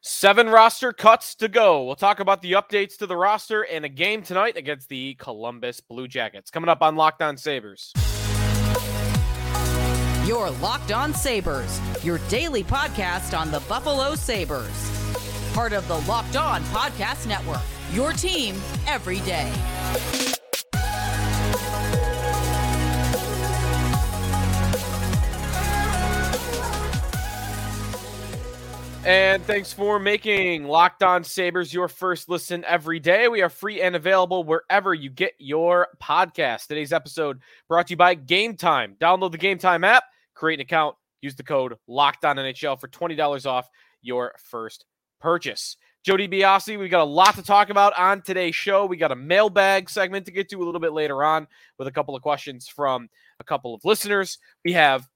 Seven roster cuts to go. We'll talk about the updates to the roster and a game tonight against the Columbus Blue Jackets. Coming up on Locked On Sabres. Your Locked On Sabres, your daily podcast on the Buffalo Sabres. Part of the Locked On Podcast Network, your team every day. And thanks for making Locked On Sabres your first listen every day. We are free and available wherever you get your podcast. Today's episode brought to you by Game Time. Download the Game Time app, create an account, use the code Locked On NHL for $20 off your first purchase. Joe DiBiase, we've got a lot to talk about on today's show. We got a mailbag segment to get to a little bit later on with a couple of questions from a couple of listeners. We have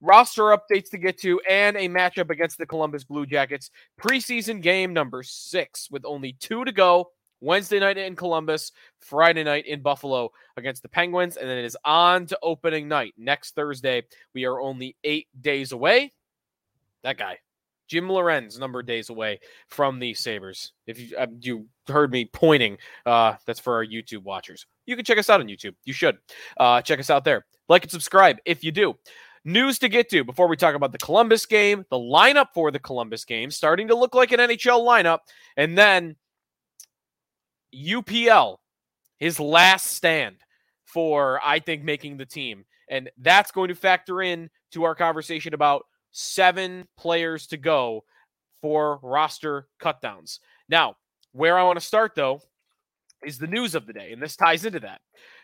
roster updates to get to, and a matchup against the Columbus Blue Jackets. Preseason game number six with only two to go. Wednesday night in Columbus, Friday night in Buffalo against the Penguins, and then it is on to opening night next Thursday. We are only eight days away. That guy, Jim Lorentz, number of days away from the Sabres. If you uh, you heard me pointing, uh, that's for our YouTube watchers. You can check us out on YouTube. You should uh, check us out there. Like and subscribe if you do news to get to before we talk about the Columbus game, the lineup for the Columbus game, starting to look like an NHL lineup, and then UPL, his last stand for, I think, making the team. And that's going to factor in to our conversation about seven players to go for roster cutdowns. Now, where I want to start, though, is the news of the day, and this ties into that.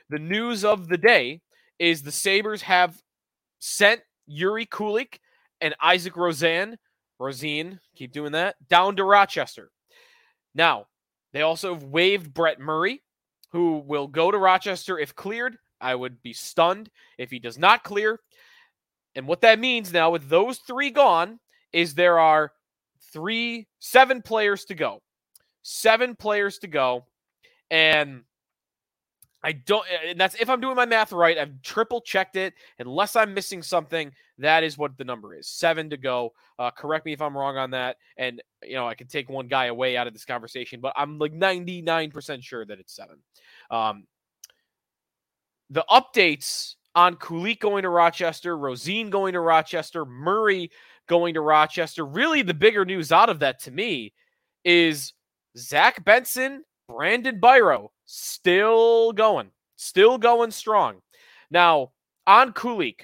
The news of the day is the Sabres have sent Jiri Kulich and Isaac Rosen, Rosine, keep doing that, down to Rochester. Now, they also have waived Brett Murray, who will go to Rochester if cleared. I would be stunned if he does not clear. And what that means now, with those three gone, is there are three, seven players to go. Seven players to go. And I don't, and that's if I'm doing my math right. I've triple checked it. Unless I'm missing something, that is what the number is. Seven to go. Uh, correct me if I'm wrong on that. And, you know, I can take one guy away out of this conversation, but I'm like 99% sure that it's seven. Um, the updates on Kulich going to Rochester, Rosine going to Rochester, Murray going to Rochester. Really, the bigger news out of that to me is Zach Benson, Brandon Biro still going, still going strong. Now, on Kulich,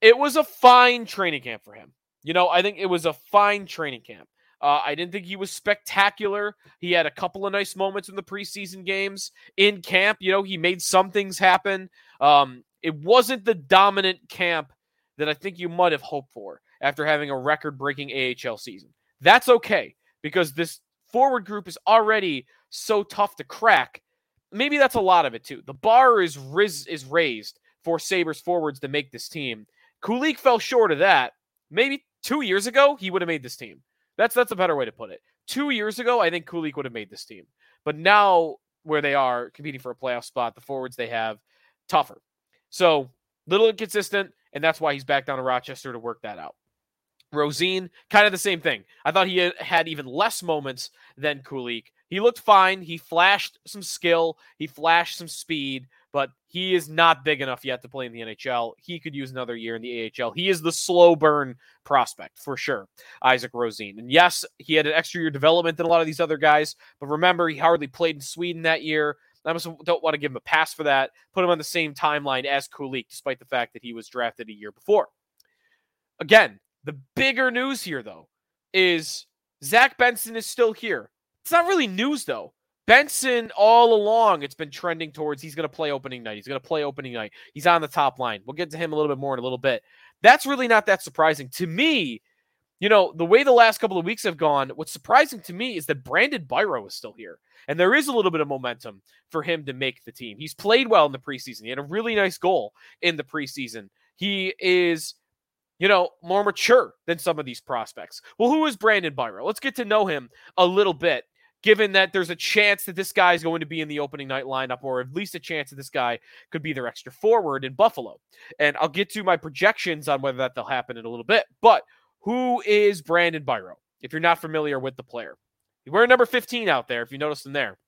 it was a fine training camp for him. You know, I think it was a fine training camp. Uh, I didn't think he was spectacular. He had a couple of nice moments in the preseason games in camp. You know, he made some things happen. Um, it wasn't the dominant camp that I think you might have hoped for after having a record breaking AHL season. That's okay because this forward group is already so tough to crack. Maybe that's a lot of it too. The bar is riz, is raised for Sabres forwards to make this team. Kulich fell short of that. Maybe two years ago, he would have made this team. That's that's a better way to put it. Two years ago, I think Kulich would have made this team. But now where they are competing for a playoff spot, the forwards they have tougher. So little inconsistent, and that's why he's back down to Rochester to work that out. Rosine, kind of the same thing. I thought he had even less moments than Kulich. He looked fine. He flashed some skill. He flashed some speed, but he is not big enough yet to play in the NHL. He could use another year in the AHL. He is the slow burn prospect for sure, Isaac Rosine. And yes, he had an extra year development than a lot of these other guys, but remember, he hardly played in Sweden that year. I don't want to give him a pass for that. Put him on the same timeline as Kulich, despite the fact that he was drafted a year before. Again, the bigger news here, though, is Zach Benson is still here. It's not really news, though. Benson, all along, it's been trending towards he's going to play opening night. He's going to play opening night. He's on the top line. We'll get to him a little bit more in a little bit. That's really not that surprising. To me, you know, the way the last couple of weeks have gone, what's surprising to me is that Brandon Biro is still here. And there is a little bit of momentum for him to make the team. He's played well in the preseason. He had a really nice goal in the preseason. He is you know, more mature than some of these prospects. Well, who is Brandon Biro? Let's get to know him a little bit, given that there's a chance that this guy is going to be in the opening night lineup, or at least a chance that this guy could be their extra forward in Buffalo. And I'll get to my projections on whether that will happen in a little bit. But who is Brandon Biro? if you're not familiar with the player. We're number 15 out there, if you notice him there.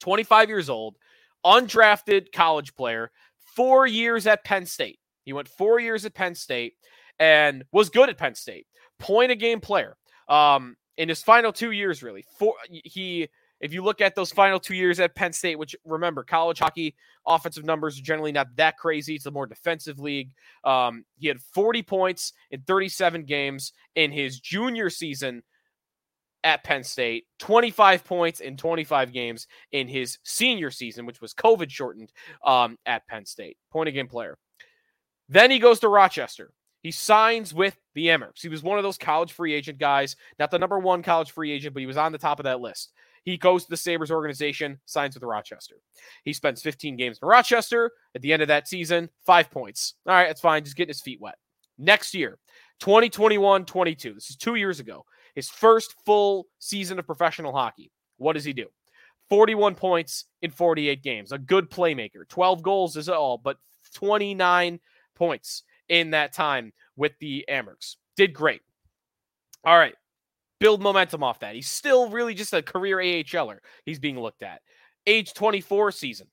25 years old, undrafted college player, four years at Penn State. He went four years at Penn State and was good at Penn State. Point a game player. Um, in his final two years, really, four he if you look at those final two years at Penn State, which remember, college hockey offensive numbers are generally not that crazy. It's a more defensive league. Um, he had 40 points in 37 games in his junior season at Penn State, 25 points in 25 games in his senior season, which was COVID shortened um, at Penn State. Point a game player. Then he goes to Rochester. He signs with the Amerks. He was one of those college free agent guys, not the number one college free agent, but he was on the top of that list. He goes to the Sabres organization, signs with Rochester. He spends 15 games in Rochester. At the end of that season, five points. All right, that's fine. Just getting his feet wet. Next year, 2021 22. This is two years ago. His first full season of professional hockey. What does he do? 41 points in 48 games. A good playmaker. 12 goals is all, but 29 points in that time with the Amerks. Did great. All right build momentum off that. He's still really just a career AHLer. He's being looked at. Age 24 season,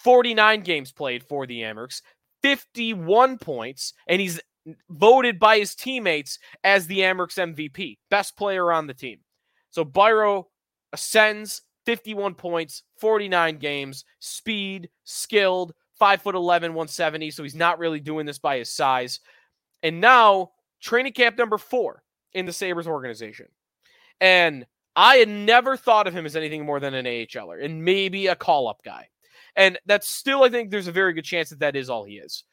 49 games played for the Amerks, 51 points, and he's voted by his teammates as the Amerks MVP, best player on the team. So Biro ascends 51 points, 49 games, speed, skilled, 5 foot 11, 170. So he's not really doing this by his size. And now, training camp number four in the Sabres organization. And I had never thought of him as anything more than an AHLer and maybe a call up guy. And that's still, I think there's a very good chance that that is all he is.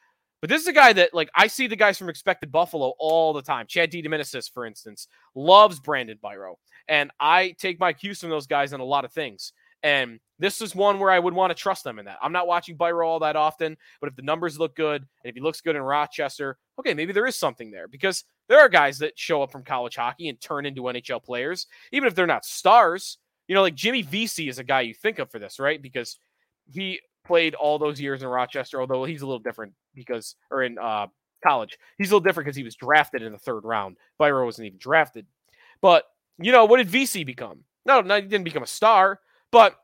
But this is a guy that, like, I see the guys from Expected Buffalo all the time. Chad D. DiDomenicis, for instance, loves Brandon Biro. And I take my cues from those guys in a lot of things. And this is one where I would want to trust them in that. I'm not watching Biro all that often, but if the numbers look good and if he looks good in Rochester, okay, maybe there is something there because there are guys that show up from college hockey and turn into NHL players, even if they're not stars. You know, like Jimmy Vesey is a guy you think of for this, right? Because he played all those years in Rochester, although he's a little different because, or in uh, college, he's a little different because he was drafted in the third round. Biro wasn't even drafted. But, you know, what did Vesey become? No, no, he didn't become a star, but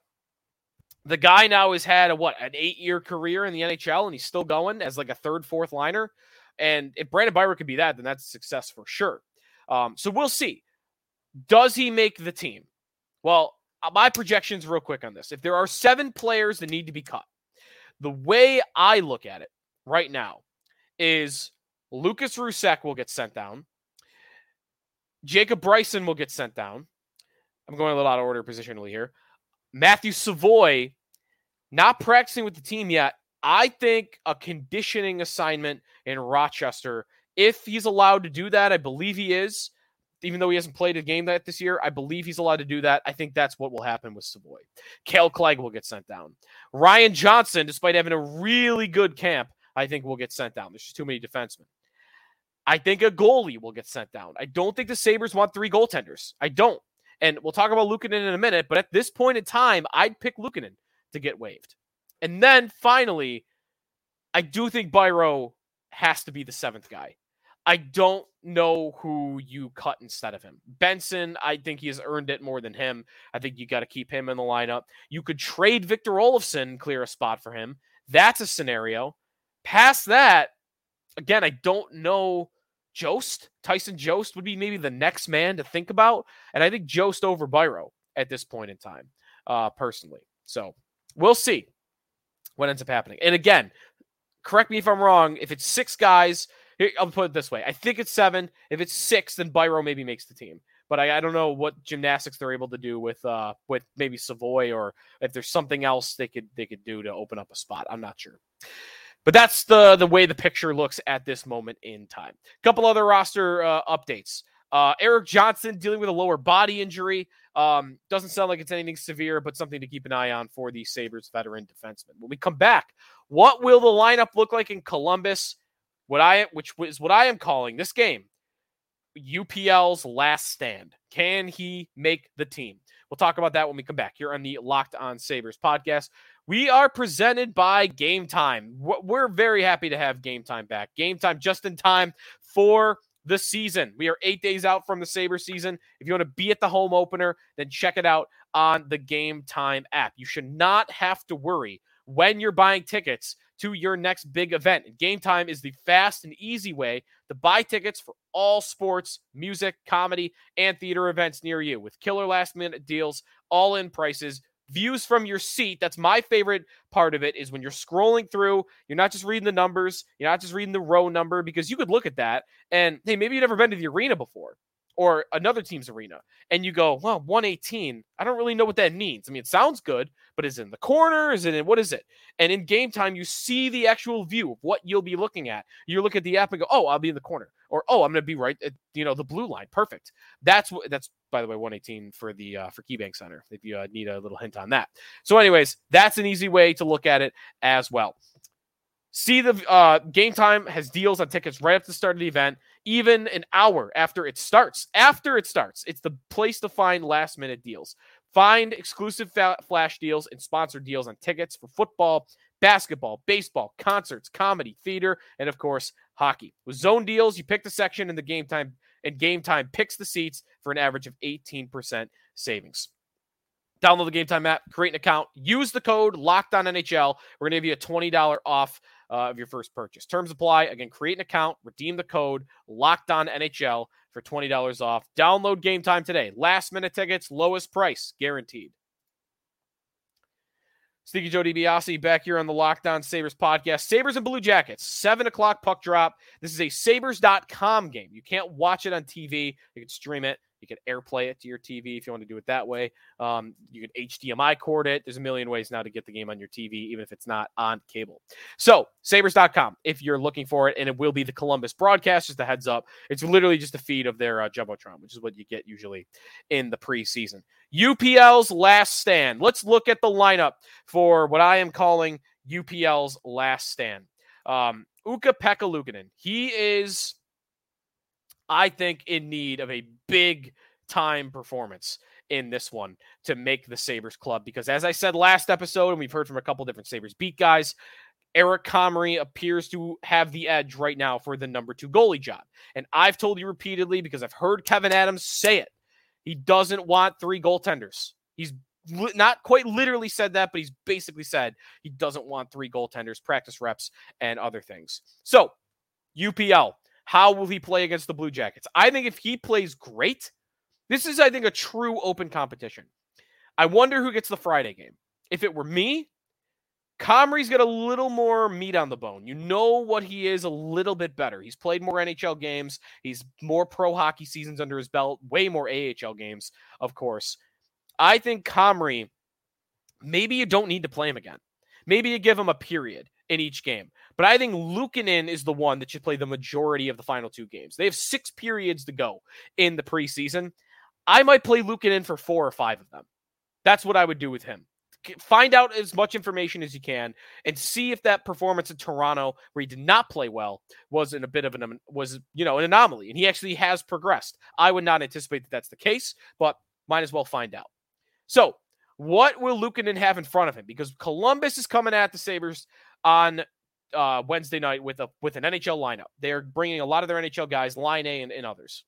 the guy now has had a what, an eight year career in the NHL and he's still going as like a third, fourth liner. And if Brandon Biro could be that, then that's a success for sure. Um, so we'll see. Does he make the team? Well, uh, my projections real quick on this. If there are seven players that need to be cut, the way I look at it right now is Lucas Rousek will get sent down. Jacob Bryson will get sent down. I'm going a little out of order positionally here. Matthew Savoie not practicing with the team yet, I think a conditioning assignment in Rochester, if he's allowed to do that, I believe he is. Even though he hasn't played a game that this year, I believe he's allowed to do that. I think that's what will happen with Savoie. Kale Clague will get sent down. Ryan Johnson, despite having a really good camp, I think will get sent down. There's just too many defensemen. I think a goalie will get sent down. I don't think the Sabres want three goaltenders. I don't. And we'll talk about Luukkonen in a minute, but at this point in time, I'd pick Luukkonen to get waived. And then finally, I do think Biro has to be the seventh guy. I don't know who you cut instead of him. Benson, I think he has earned it more than him. I think you got to keep him in the lineup. You could trade Victor Olofsson, clear a spot for him. That's a scenario. Past that, again, I don't know. Jost, Tyson Jost would be maybe the next man to think about. And I think Jost over Biro at this point in time, uh, personally. So we'll see what ends up happening. And again, correct me if I'm wrong. If it's six guys, I'll put it this way: I think it's seven. If it's six, then Biro maybe makes the team. But I, I don't know what gymnastics they're able to do with uh with maybe Savoie or if there's something else they could they could do to open up a spot. I'm not sure. But that's the the way the picture looks at this moment in time. A couple other roster uh, updates. Uh, Erik Johnson dealing with a lower body injury. Um, doesn't sound like it's anything severe, but something to keep an eye on for the Sabres veteran defenseman. When we come back, what will the lineup look like in Columbus? What I which is what I am calling this game UPL's last stand. Can he make the team? We'll talk about that when we come back here on the Locked On Sabres podcast. We are presented by Game Time. We're very happy to have Game Time back. Game Time just in time for the season. We are eight days out from the Saber season. If you want to be at the home opener, then check it out on the Game Time app. You should not have to worry when you're buying tickets to your next big event. Game Time is the fast and easy way to buy tickets for all sports, music, comedy, and theater events near you with killer last minute deals, all in prices views from your seat. That's my favorite part of it is when you're scrolling through, you're not just reading the numbers, you're not just reading the row number because you could look at that and hey, maybe you've never been to the arena before or another team's arena and you go, well, 118, I don't really know what that means. I mean, it sounds good, but is it in the corner? Is it in what is it? And in game time, you see the actual view of what you'll be looking at. You look at the app and go, oh, I'll be in the corner. Or oh, I'm to be right at you know the blue line. Perfect. That's what that's by the way 118 for the uh, for KeyBank Center. If you uh, need a little hint on that. So, anyways, that's an easy way to look at it as well. See the uh, game time has deals on tickets right at the start of the event even an hour after it starts. After it starts, it's the place to find last minute deals. Find exclusive fa- flash deals and sponsored deals on tickets for football, basketball, baseball, concerts, comedy, theater, and of course, hockey. With zone deals, you pick the section in the game time, and game time picks the seats for an average of 18% savings. Download the Game Time app, create an account, use the code Locked On NHL. We're going to give you a $20 off uh, of your first purchase. Terms apply. Again, create an account, redeem the code Locked On NHL for $20 off. Download Game Time today. Last minute tickets, lowest price guaranteed. Sneaky Joe DiBiase back here on the Locked On Sabres podcast. Sabres and Blue Jackets, 7 o'clock puck drop. This is a Sabres.com game. You can't watch it on TV. You can stream it. You can AirPlay it to your TV if you want to do it that way. Um, you can HDMI cord it. There's a million ways now to get the game on your TV, even if it's not on cable. So, Sabres.com, if you're looking for it, and it will be the Columbus broadcast, just a heads up. It's literally just a feed of their uh, Jumbotron, which is what you get usually in the preseason. UPL's last stand. Let's look at the lineup for what I am calling UPL's last stand. Um, Ukko-Pekka Luukkonen. He is I think, in need of a big time performance in this one to make the Sabres club. Because as I said last episode, and we've heard from a couple different Sabres beat guys, Eric Comrie appears to have the edge right now for the number two goalie job. And I've told you repeatedly because I've heard Kevyn Adams say it. He doesn't want three goaltenders. He's not quite literally said that, but he's basically said he doesn't want three goaltenders, practice reps, and other things. So, UPL, how will he play against the Blue Jackets? I think if he plays great, this is, I think, a true open competition. I wonder who gets the Friday game. If it were me, Comrie's got a little more meat on the bone. You know what he is a little bit better. He's played more NHL games. He's more pro hockey seasons under his belt, way more AHL games, of course. I think Comrie, maybe you don't need to play him again. Maybe you give him a period in each game. But I think Luukkonen is the one that should play the majority of the final two games. They have six periods to go in the preseason. I might play Luukkonen for four or five of them. That's what I would do with him. Find out as much information as you can and see if that performance in Toronto, where he did not play well, was in a bit of an was you know an anomaly, and he actually has progressed. I would not anticipate that that's the case, but might as well find out. So, what will Luukkonen have in front of him? Because Columbus is coming at the Sabres on uh, Wednesday night with a with an NHL lineup. They're bringing a lot of their NHL guys, Laine and, and others.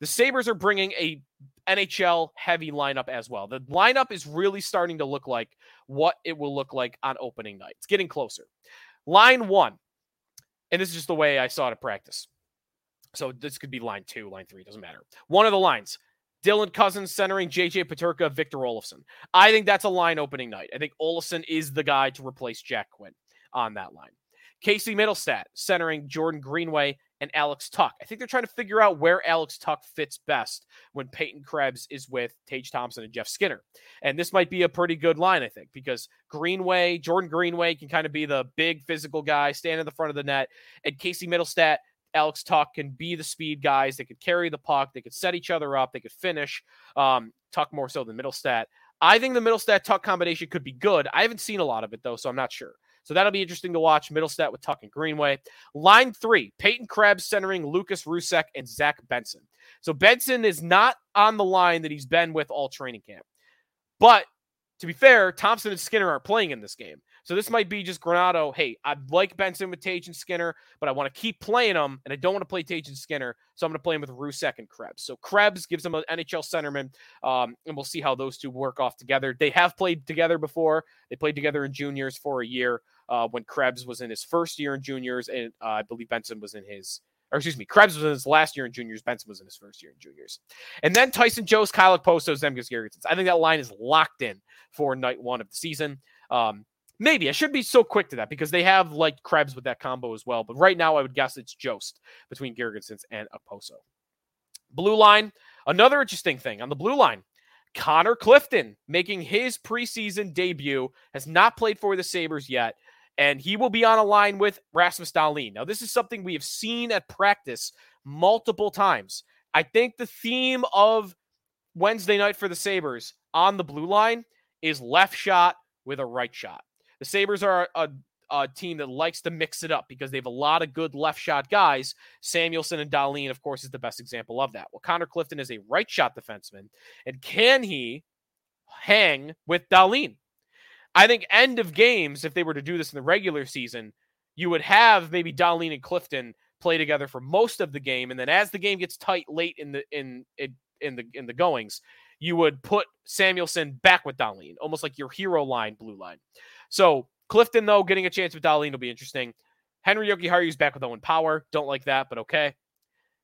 The Sabres are bringing a NHL heavy lineup as well. The lineup is really starting to look like what it will look like on opening night. It's getting closer. Line one, and this is just the way I saw it at practice. So this could be line two, line three, doesn't matter. One of the lines. Dylan Cozens centering JJ Peterka, Victor Olofsson. I think that's a line opening night. I think Olofsson is the guy to replace Jack Quinn on that line. Casey Mittelstadt centering Jordan Greenway and Alex Tuch. I think they're trying to figure out where Alex Tuch fits best when Peyton Krebs is with Tage Thompson and Jeff Skinner. And this might be a pretty good line, I think, because Greenway, Jordan Greenway can kind of be the big physical guy, stand in the front of the net, and Casey Mittelstadt, Alex Tuch can be the speed guys. They could carry the puck. They could set each other up. They could finish. Um, Tuch more so than Mittelstadt. I think the Mittelstadt Tuch combination could be good. I haven't seen a lot of it though, so I'm not sure. So that'll be interesting to watch. Mittelstadt with Tuch and Greenway. Line three, Peyton Krebs centering Lucas Rousek and Zach Benson. So Benson is not on the line that he's been with all training camp. But to be fair, Thompson and Skinner are playing in this game. So this might be just Granato. Hey, I like Benson with Tage and Skinner, but I want to keep playing them, and I don't want to play Tage and Skinner, so I'm going to play him with Rousek and Krebs. So Krebs gives him an NHL centerman, um, and we'll see how those two work off together. They have played together before. They played together in juniors for a year uh, when Krebs was in his first year in juniors, and uh, I believe Benson was in his or excuse me, Krebs was in his last year in juniors. Benson was in his first year in juniors. And then Tyson Jost, Kyle Okposo, Zemgus Girgensons. I think that line is locked in for night one of the season. Um, Maybe I should be so quick to that because they have like Krebs with that combo as well. But right now, I would guess it's Jost between Girgensons and Okposo. Blue line, another interesting thing on the blue line. Connor Clifton making his preseason debut has not played for the Sabres yet, and he will be on a line with Rasmus Dahlin. Now, this is something we have seen at practice multiple times. I think the theme of Wednesday night for the Sabres on the blue line is left shot with a right shot. The Sabres are a, a team that likes to mix it up because they have a lot of good left shot guys. Samuelsson and Dahlin, of course, is the best example of that. Well, Connor Clifton is a right shot defenseman. And can he hang with Dahlin? I think end of games, if they were to do this in the regular season, you would have maybe Dahlin and Clifton play together for most of the game, and then as the game gets tight late in the in in, in the in the goings, you would put Samuelsson back with Dahlin, almost like your hero line, blue line. So Clifton, though, getting a chance with Dahlin will be interesting. Henri Jokiharju's back with Owen Power. Don't like that, but okay.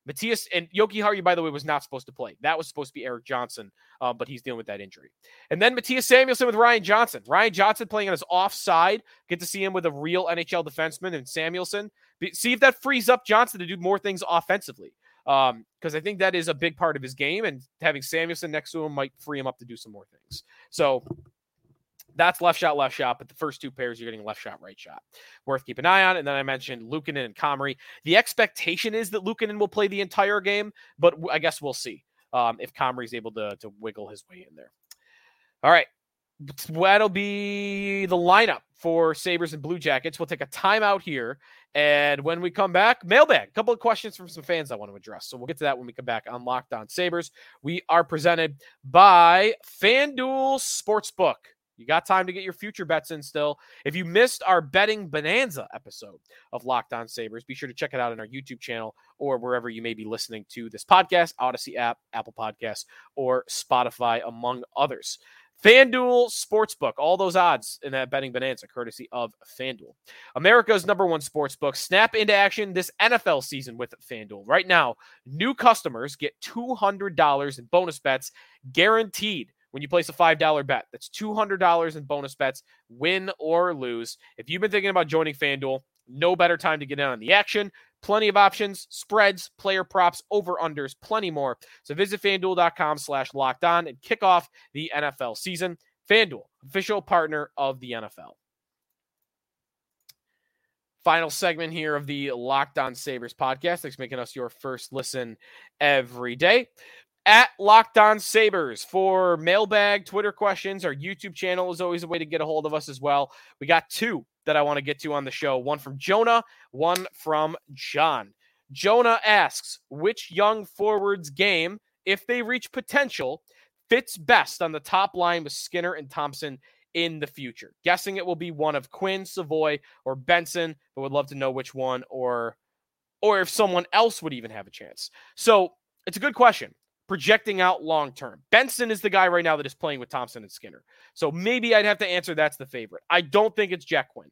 Matthias and Jokiharju, by the way, was not supposed to play. That was supposed to be Erik Johnson, uh, but he's dealing with that injury. And then Mattias Samuelsson with Ryan Johnson. Ryan Johnson playing on his offside. Get to see him with a real NHL defenseman and Samuelsson. See if that frees up Johnson to do more things offensively. Because um, I think that is a big part of his game, and having Samuelsson next to him might free him up to do some more things. So that's left shot, left shot. But the first two pairs, you're getting left shot, right shot. Worth keep an eye on. And then I mentioned Luukkonen and Comrie. The expectation is that Luukkonen will play the entire game, but I guess we'll see um, if Comrie's able to, to wiggle his way in there. All right. That'll be the lineup for Sabres and Blue Jackets. We'll take a timeout here. And when we come back, mailbag. A couple of questions from some fans I want to address. So we'll get to that when we come back on Locked On Sabres. We are presented by FanDuel Sportsbook. You got time to get your future bets in still. If you missed our betting bonanza episode of Locked On Sabres, be sure to check it out on our YouTube channel or wherever you may be listening to this podcast, Odyssey app, Apple Podcasts, or Spotify, among others. FanDuel Sportsbook, all those odds in that betting bonanza, courtesy of FanDuel. America's number one sportsbook. Snap into action this NFL season with FanDuel. Right now, new customers get $200 in bonus bets guaranteed when you place a $5 bet. That's $200 in bonus bets, win or lose. If you've been thinking about joining FanDuel, no better time to get in on the action. Plenty of options, spreads, player props, over-unders, plenty more. So visit fanduel.com slash locked on and kick off the NFL season. FanDuel, official partner of the NFL. Final segment here of the Locked On Sabres podcast. Thanks for making us your first listen every day at Locked On Sabres for mailbag, Twitter questions. Our YouTube channel is always a way to get a hold of us as well. We got two that I want to get to on the show one from Jonah, one from John. Jonah asks, which young forwards game, if they reach potential, fits best on the top line with Skinner and Thompson in the future? Guessing it will be one of Quinn, Savoie, or Benson, but would love to know which one or or if someone else would even have a chance. So it's a good question projecting out long term. Benson is the guy right now that is playing with Thompson and Skinner. So maybe I'd have to answer that's the favorite. I don't think it's Jack Quinn.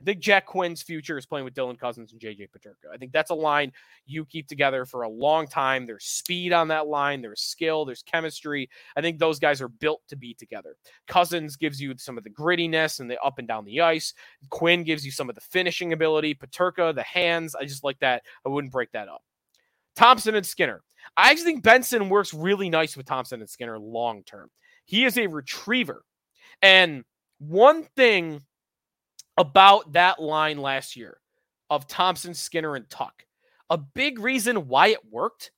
I think Jack Quinn's future is playing with Dylan Cozens and JJ Peterka. I think that's a line you keep together for a long time. There's speed on that line, there's skill, there's chemistry. I think those guys are built to be together. Cozens gives you some of the grittiness and the up and down the ice. Quinn gives you some of the finishing ability. Peterka, the hands. I just like that. I wouldn't break that up. Thompson and Skinner. I actually think Benson works really nice with Thompson and Skinner long term. He is a retriever. And one thing about that line last year of Thompson, Skinner, and Tuch, a big reason why it worked,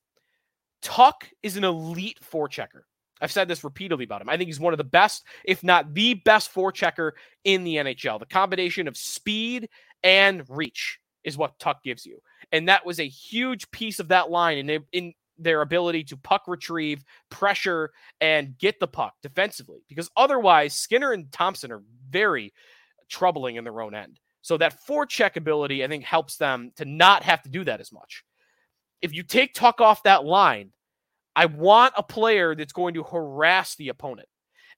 Tuch is an elite forechecker. I've said this repeatedly about him. I think he's one of the best, if not the best forechecker in the NHL. The combination of speed and reach is what Tuch gives you. And that was a huge piece of that line and in, in their ability to puck retrieve, pressure, and get the puck defensively. Because otherwise, Skinner and Thompson are very troubling in their own end. So that forecheck ability, I think, helps them to not have to do that as much. If you take Tuch off that line, I want a player that's going to harass the opponent.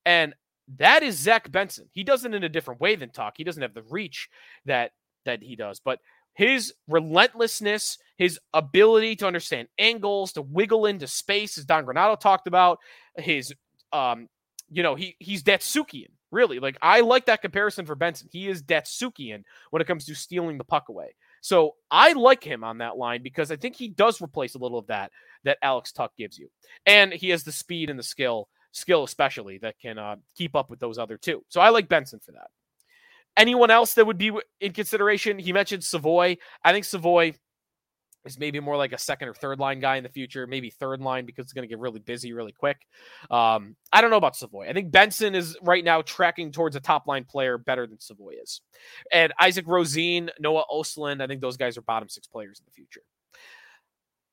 And that is Zach Benson. He does it in a different way than Tuch. He doesn't have the reach that that he does, but his relentlessness, his ability to understand angles, to wiggle into space, as Don Granato talked about, his um, you know, he he's Datsyukian, really. Like I like that comparison for Benson. He is Datsyukian when it comes to stealing the puck away. So I like him on that line because I think he does replace a little of that that Alex Tuch gives you, and he has the speed and the skill, skill especially that can uh, keep up with those other two. So I like Benson for that. Anyone else that would be in consideration? He mentioned Savoie. I think Savoie is maybe more like a second or third line guy in the future, maybe third line because it's going to get really busy really quick. Um, I don't know about Savoie. I think Benson is right now tracking towards a top line player better than Savoie is. And Isaac Rosine, Noah Ostlund, I think those guys are bottom six players in the future.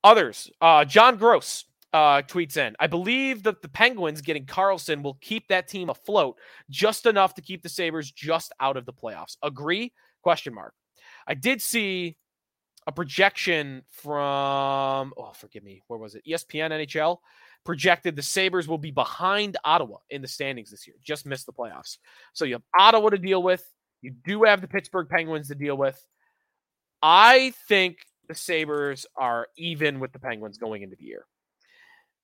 Others, uh, John Gross uh, tweets in, I believe that the Penguins getting Karlsson will keep that team afloat just enough to keep the Sabres just out of the playoffs. Agree? Question mark. I did see a projection from oh forgive me where was it? Espn nhl projected the sabres will be behind ottawa in the standings this year. Just missed the playoffs. So you have ottawa to deal with. You do have the pittsburgh penguins to deal with. I think the sabres are even with the penguins going into the year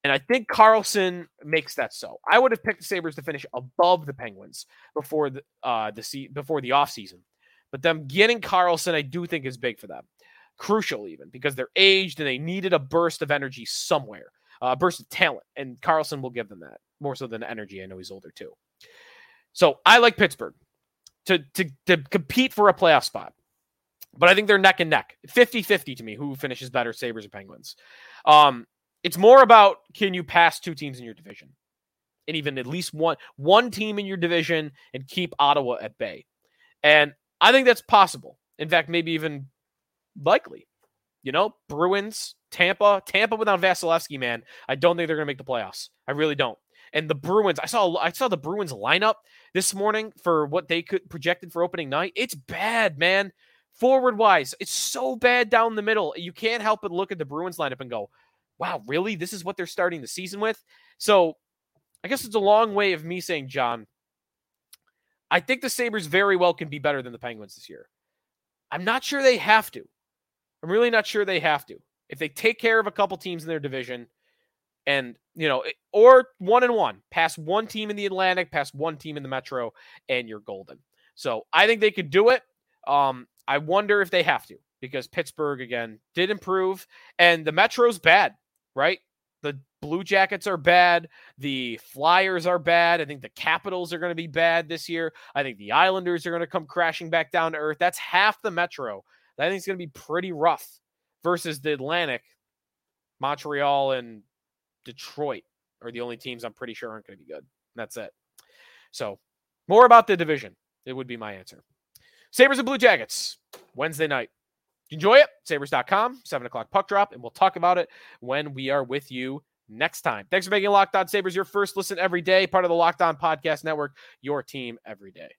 and i think Karlsson makes that so i would have picked the sabres to finish above the penguins before the uh the se- before the offseason but them getting Karlsson, i do think is big for them crucial even because they're aged and they needed a burst of energy somewhere, uh, a burst of talent, and Karlsson will give them that more so than energy. I know he's older too. So I like Pittsburgh to to to compete for a playoff spot. But I think they're neck and neck. 50-50 to me who finishes better, Sabres or Penguins. Um, it's more about can you pass two teams in your division? And even at least one one team in your division and keep Ottawa at bay. And I think that's possible. In fact, maybe even likely. You know, Bruins, Tampa, Tampa without Vasilevskiy, man. I don't think they're going to make the playoffs. I really don't. And the Bruins, I saw I saw the Bruins lineup this morning for what they could projected for opening night. It's bad, man. Forward wise, it's so bad down the middle. You can't help but look at the Bruins lineup and go, "Wow, really? This is what they're starting the season with?" So, I guess it's a long way of me saying, John, I think the Sabres very well can be better than the Penguins this year. I'm not sure they have to. I'm really not sure they have to. If they take care of a couple teams in their division and, you know, or one and one, pass one team in the Atlantic, pass one team in the Metro, and you're golden. So I think they could do it. Um, I wonder if they have to because Pittsburgh, again, did improve and the Metro's bad, right? The Blue Jackets are bad. The Flyers are bad. I think the Capitals are going to be bad this year. I think the Islanders are going to come crashing back down to earth. That's half the Metro I think it's going to be pretty rough versus the Atlantic. Montreal and Detroit are the only teams I'm pretty sure aren't going to be good. That's it. So, more about the division. It would be my answer. Sabres and Blue Jackets, Wednesday night. Enjoy it. Sabres.com, 7 o'clock puck drop, and we'll talk about it when we are with you next time. Thanks for making Locked On Sabres your first listen every day, part of the Locked On Podcast Network, your team every day.